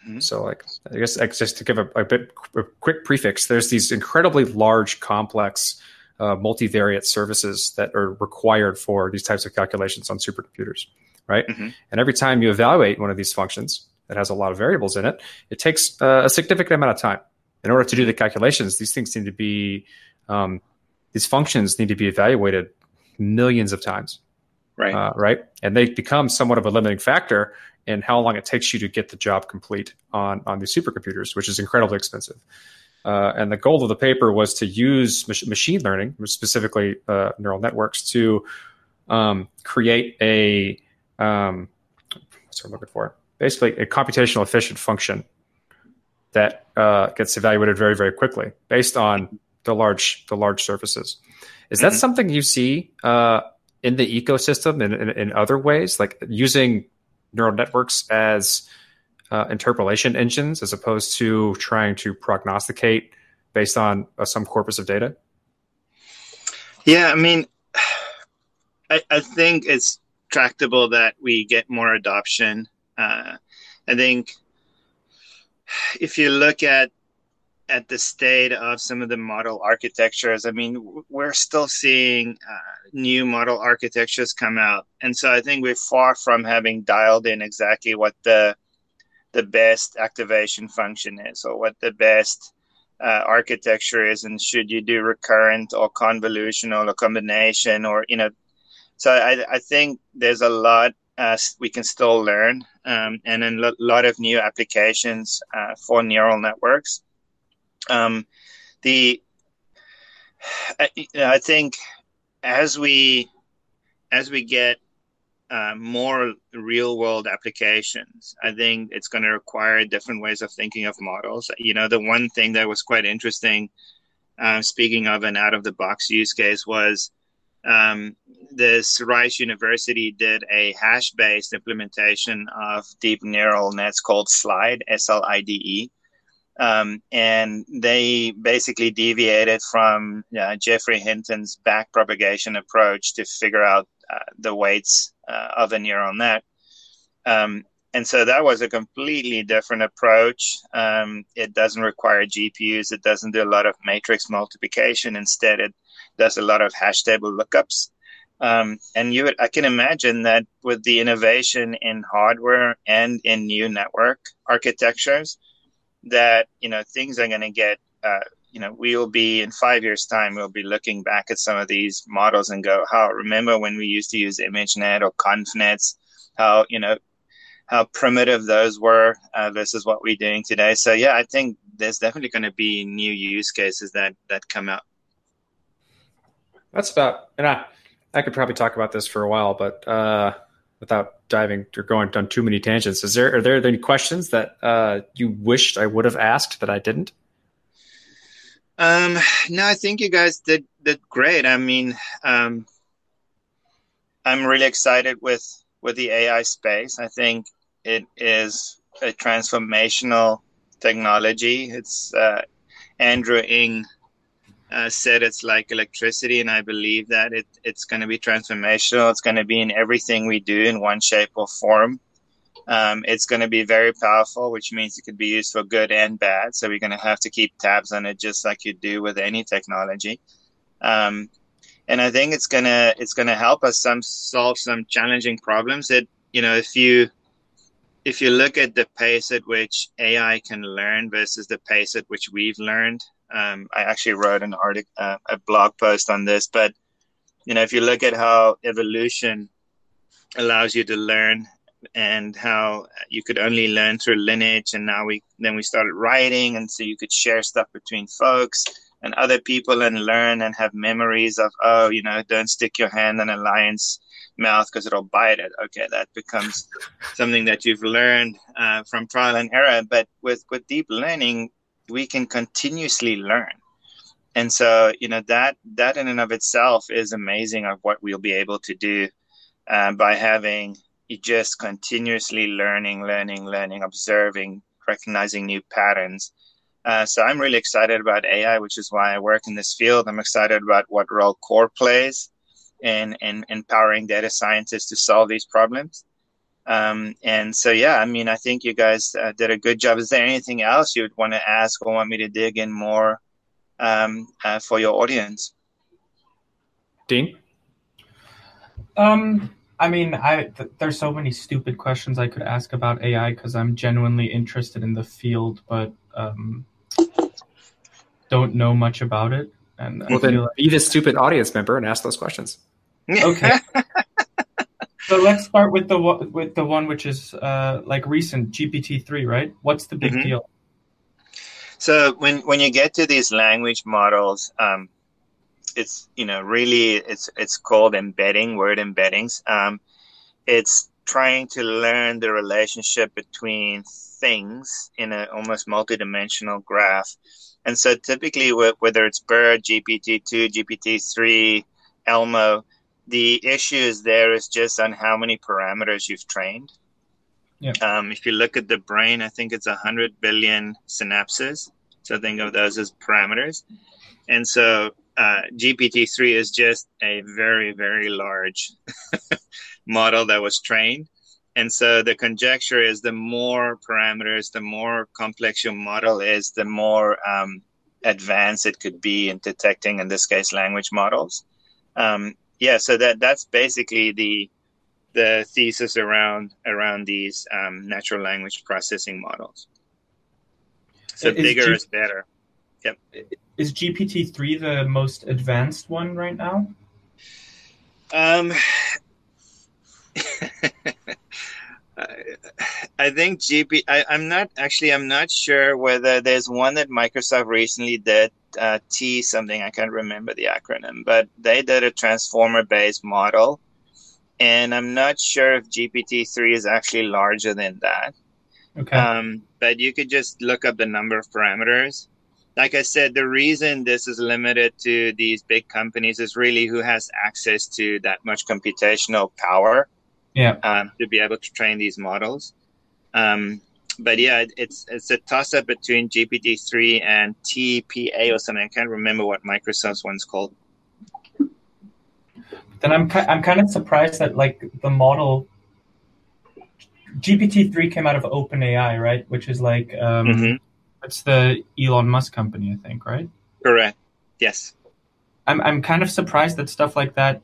Mm-hmm. So, like, I guess just to give a, a bit a quick prefix, there's these incredibly large, complex, uh, multivariate services that are required for these types of calculations on supercomputers, right? Mm-hmm. And every time you evaluate one of these functions that has a lot of variables in it, it takes uh, a significant amount of time in order to do the calculations, these things need to be, um, these functions need to be evaluated millions of times. Right. Uh, right. And they become somewhat of a limiting factor in how long it takes you to get the job complete on, on these supercomputers, which is incredibly expensive. Uh, and the goal of the paper was to use mach- machine learning, specifically uh, neural networks, to um, create a um, what's I'm looking for? Basically, a computational efficient function that uh, gets evaluated very very quickly based on the large the large surfaces. Is that mm-hmm. something you see uh, in the ecosystem in, in, in, other ways, like using neural networks as uh, interpolation engines as opposed to trying to prognosticate based on uh, some corpus of data? Yeah, I mean, I, I think it's tractable that we get more adoption. Uh, I think if you look at at the state of some of the model architectures, I mean, we're still seeing uh, new model architectures come out, and so I think we're far from having dialed in exactly what the the best activation function is, or what the best uh, architecture is, and should you do recurrent or convolutional or combination, or you know. So I, I think there's a lot uh, we can still learn, um, and a lo- lot of new applications uh, for neural networks. Um, the I, I, think as we as we get uh, more real world applications, I think it's going to require different ways of thinking of models. You know, the one thing that was quite interesting, uh, speaking of an out of the box use case, was um, this Rice University did a hash based implementation of deep neural nets called SLIDE, S L I D E. Um, and they basically deviated from uh, Geoffrey Hinton's back propagation approach to figure out uh, the weights uh, of a neural net. Um, and so that was a completely different approach. Um, it doesn't require GPUs. It doesn't do a lot of matrix multiplication. Instead, it does a lot of hash table lookups. Um, and you, would, I can imagine that with the innovation in hardware and in new network architectures, that you know things are going to get. Uh, you know, we will be in five years' time. We'll be looking back at some of these models and go, "How remember when we used to use ImageNet or ConvNets? How you know how primitive those were uh, versus what we're doing today. So yeah, I think there's definitely going to be new use cases that that come out. That's about, and I I could probably talk about this for a while, but uh, without diving or going on too many tangents, is there are there any questions that uh, you wished I would have asked that I didn't? Um, no, I think you guys did did great. I mean, um, I'm really excited with with the AI space. I think it is a transformational technology. It's uh, Andrew Ng uh, said it's like electricity, and I believe that it, it's going to be transformational. It's going to be in everything we do in one shape or form. Um, it's going to be very powerful, which means it could be used for good and bad. So we're going to have to keep tabs on it, just like you do with any technology. Um, and I think it's gonna it's gonna help us some solve some challenging problems. That you know, if you if you look at the pace at which AI can learn versus the pace at which we've learned, um, I actually wrote an article, uh, a blog post on this. But you know, if you look at how evolution allows you to learn, and how you could only learn through lineage, and now we then we started writing, and so you could share stuff between folks and other people and learn and have memories of oh, you know, don't stick your hand in a lion's mouth because it'll bite it. Okay, that becomes something that you've learned uh, from trial and error. But with with deep learning, we can continuously learn, and so you know that that in and of itself is amazing of what we'll be able to do uh, by having just continuously learning, learning, learning, observing, recognizing new patterns. Uh, so I'm really excited about AI, which is why I work in this field. I'm excited about what role core plays in, and empowering data scientists to solve these problems. Um, and so, yeah, I mean, I think you guys uh, did a good job. Is there anything else you would want to ask or want me to dig in more um, uh, for your audience? Dean? Um, I mean, I th- there's so many stupid questions I could ask about AI because I'm genuinely interested in the field, but um, don't know much about it. And well, then like... be the stupid audience member and ask those questions. Okay. so let's start with the with the one which is uh, like recent GPT three, right? What's the big mm-hmm. deal? So when when you get to these language models, um, it's you know really it's it's called embedding word embeddings. Um, it's trying to learn the relationship between things in an almost multidimensional graph. And so typically, whether it's BERT, GPT-2, GPT-3, Elmo, the issue is there is just on how many parameters you've trained. Yeah. Um, if you look at the brain, I think it's 100 billion synapses. So think of those as parameters. And so uh, GPT-3 is just a very, very large model that was trained. And so the conjecture is the more parameters, the more complex your model is, the more um, advanced it could be in detecting, in this case, language models. Um, yeah, so that that's basically the the thesis around around these um, natural language processing models. So is bigger G- is better. Yep. Is GPT three the most advanced one right now? Um, I think GP. I, am not actually. I'm not sure whether there's one that Microsoft recently did. Uh, T something. I can't remember the acronym, but they did a transformer-based model, and I'm not sure if GPT three is actually larger than that. Okay. Um, but you could just look up the number of parameters. Like I said, the reason this is limited to these big companies is really who has access to that much computational power yeah. Um, to be able to train these models. Um, but yeah, it's it's a toss up between GPT three and TPA or something. I can't remember what Microsoft's one's called. Then I'm I'm kind of surprised that like the model GPT three came out of OpenAI, right? Which is like um, Mhm. it's the Elon Musk company, I think, right? Correct. Yes. I'm I'm kind of surprised that stuff like that,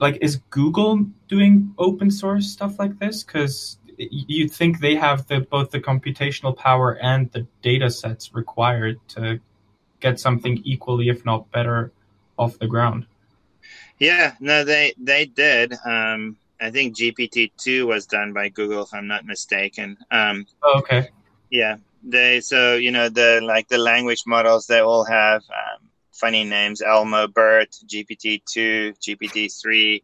like, is Google doing open source stuff like this? Because you'd think they have the both the computational power and the data sets required to get something equally, if not better, off the ground. Yeah. No, they they did. Um, I think GPT two was done by Google, if I'm not mistaken. Um, Oh, okay. Yeah, they so you know the like the language models they all have um, funny names: Elmo, Bert, GPT two, GPT three,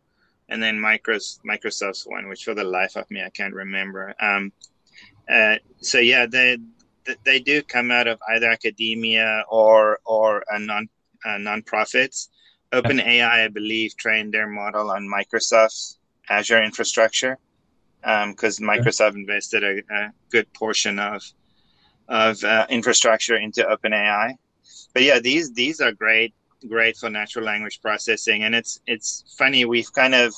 and then Micros, Microsoft's one, which for the life of me I can't remember. Um, uh, so yeah, they they do come out of either academia or or a non uh, nonprofits. OpenAI, I believe, trained their model on Microsoft's Azure infrastructure because Microsoft invested a, a good portion of of uh, infrastructure into OpenAI. But yeah, these these are great great for natural language processing, and it's it's funny we've kind of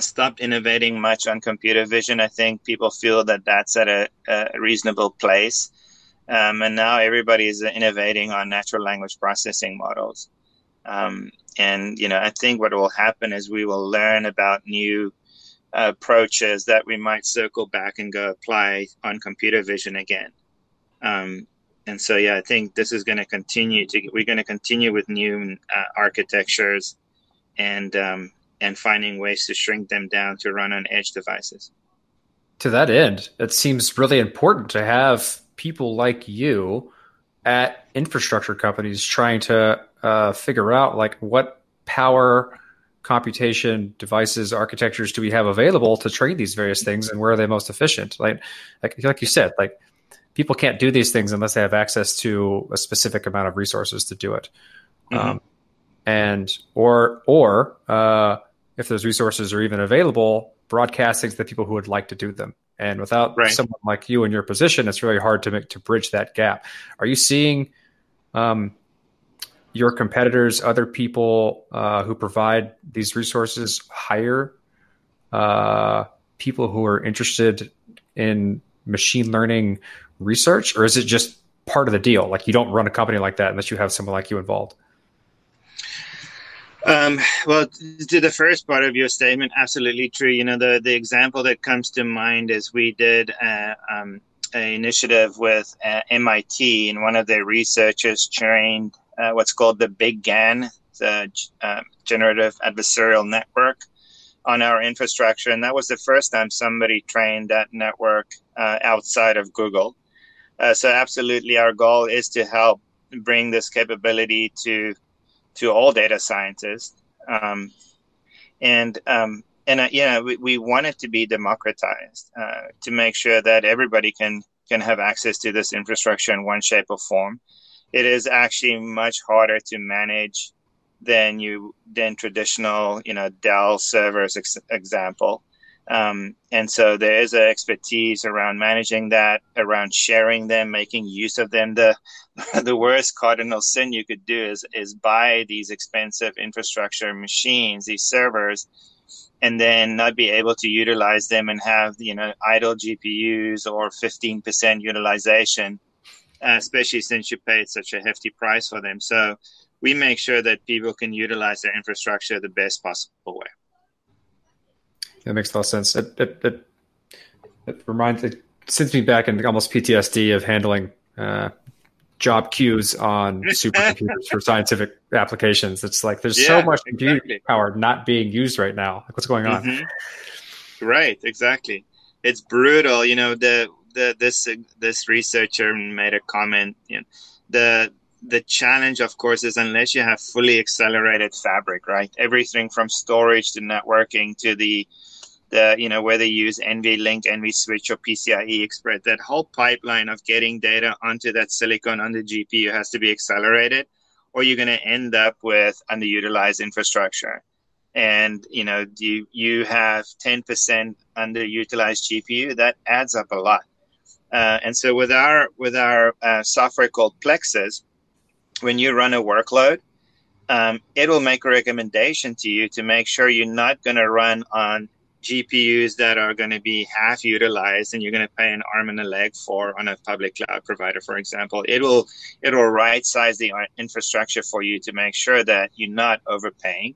stopped innovating much on computer vision. I think people feel that that's at a, a reasonable place, um, and now everybody is innovating on natural language processing models. Um, and you know, I think what will happen is we will learn about new approaches that we might circle back and go apply on computer vision again. Um, and so, yeah, I think this is going to continue to. We're going to continue with new uh, architectures, and um, and finding ways to shrink them down to run on edge devices. To that end, it seems really important to have people like you at infrastructure companies trying to uh, figure out like what power computation devices architectures do we have available to train these various things and where are they most efficient like like like you said like people can't do these things unless they have access to a specific amount of resources to do it Mhm. um, and or or uh, if those resources are even available broadcasting to the people who would like to do them and without Right. someone like you in your position it's really hard to make to bridge that gap are you seeing um, your competitors other people uh, who provide these resources hire uh, people who are interested in machine learning research or is it just part of the deal like you don't run a company like that unless you have someone like you involved Um, well, to the first part of your statement, absolutely true. You know, the, the example that comes to mind is we did uh, um, an initiative with uh, MIT, and one of their researchers trained uh, what's called the Big GAN, the uh, Generative Adversarial Network, on our infrastructure. And that was the first time somebody trained that network uh, outside of Google. Uh, so, absolutely, our goal is to help bring this capability to to all data scientists. Um, and um, and uh, yeah, we, we want it to be democratized uh, to make sure that everybody can can have access to this infrastructure in one shape or form. It is actually much harder to manage than you than traditional, you know, Dell servers, ex- example. Um, and so there is an expertise around managing that, around sharing them, making use of them. The the worst cardinal sin you could do is is buy these expensive infrastructure machines, these servers, and then not be able to utilize them and have you know idle GPUs or 15% utilization, uh, especially since you paid such a hefty price for them. So we make sure that people can utilize their infrastructure the best possible way. That makes a lot of sense. It it it, it reminds it sends me back in almost PTSD of handling uh, job queues on supercomputers for scientific applications. It's like there's so Yeah, much computing exactly. power not being used right now. Like what's going on? Mhm. Right, exactly. It's brutal. You know, the the this this researcher made a comment. You know, the the challenge, of course, is unless you have fully accelerated fabric, right? Everything from storage to networking to the the you know whether you use NVLink, NVSwitch, or PCIe Express, that whole pipeline of getting data onto that silicon on the GPU has to be accelerated, or you're going to end up with underutilized infrastructure. And you know you you have 10% underutilized GPU that adds up a lot. Uh, and so with our with our uh, software called Plexus when you run a workload um, it will make a recommendation to you to make sure you're not going to run on GPUs that are going to be half utilized and you're going to pay an arm and a leg for on a public cloud provider, for example. It will it will right size the uh, infrastructure for you to make sure that you're not overpaying.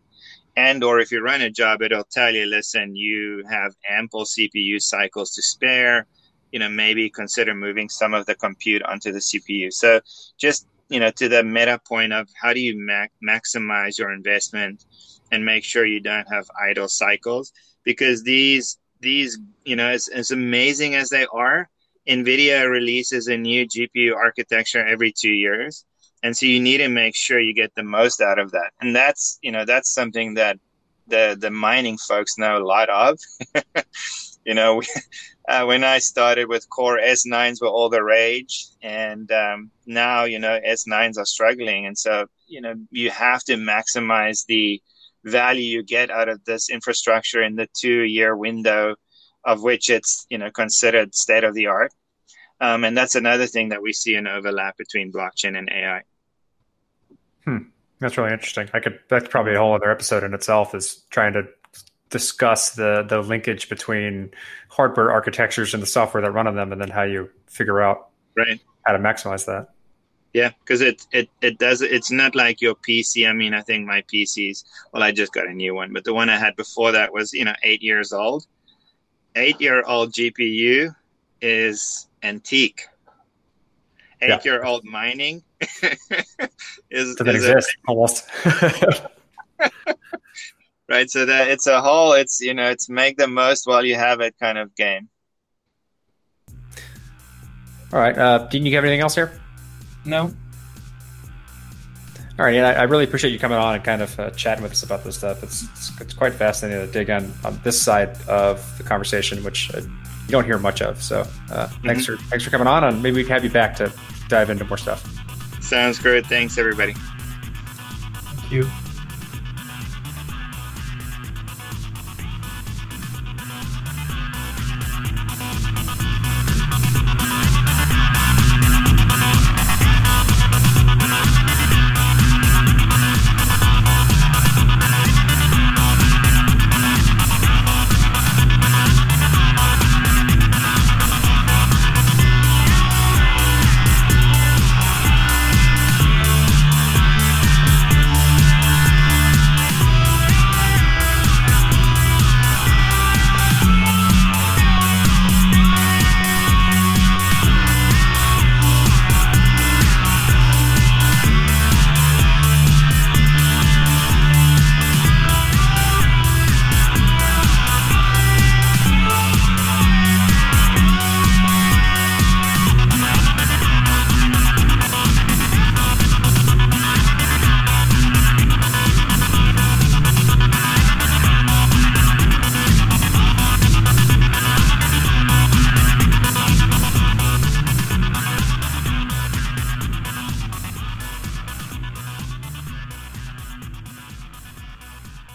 And or if you run a job, it'll tell you, listen, you have ample CPU cycles to spare. You know, maybe consider moving some of the compute onto the CPU. So just you know, to the meta point of how do you maximize your investment and make sure you don't have idle cycles because these these you know as, as amazing as they are nvidia releases a new gpu architecture every two years. And so you need to make sure you get the most out of that. And that's you know that's something that the the mining folks know a lot of. You know we, uh, when i started with core s9s were all the rage. And um, now you know s9s are struggling. And so you know you have to maximize the value you get out of this infrastructure in the two year window of which it's you know considered state of the art um, and that's another thing that we see an overlap between blockchain and ai hmm. that's really interesting. I could that's probably a whole other episode in itself is trying to discuss the the linkage between hardware architectures and the software that run on them and then how you figure out right. how to maximize that yeah, because it, it it does it's not like your PC. I mean, I think my PC's well, I just got a new one, but the one I had before that was you know eight years old. Eight year old GPU is antique. Eight year old mining is, doesn't exist a, almost. right, so that it's a whole. It's you know it's make the most while you have it kind of game. All right, uh, Dean, you have anything else here? No. All right, and I, I, really appreciate you coming on and kind of uh, chatting with us about this stuff. It's, it's, it's quite fascinating to dig on on this side of the conversation, which uh, you don't hear much of. So, uh, mm-hmm. thanks for thanks for coming on, and maybe we can have you back to dive into more stuff. Sounds great. Thanks, everybody. Thank you.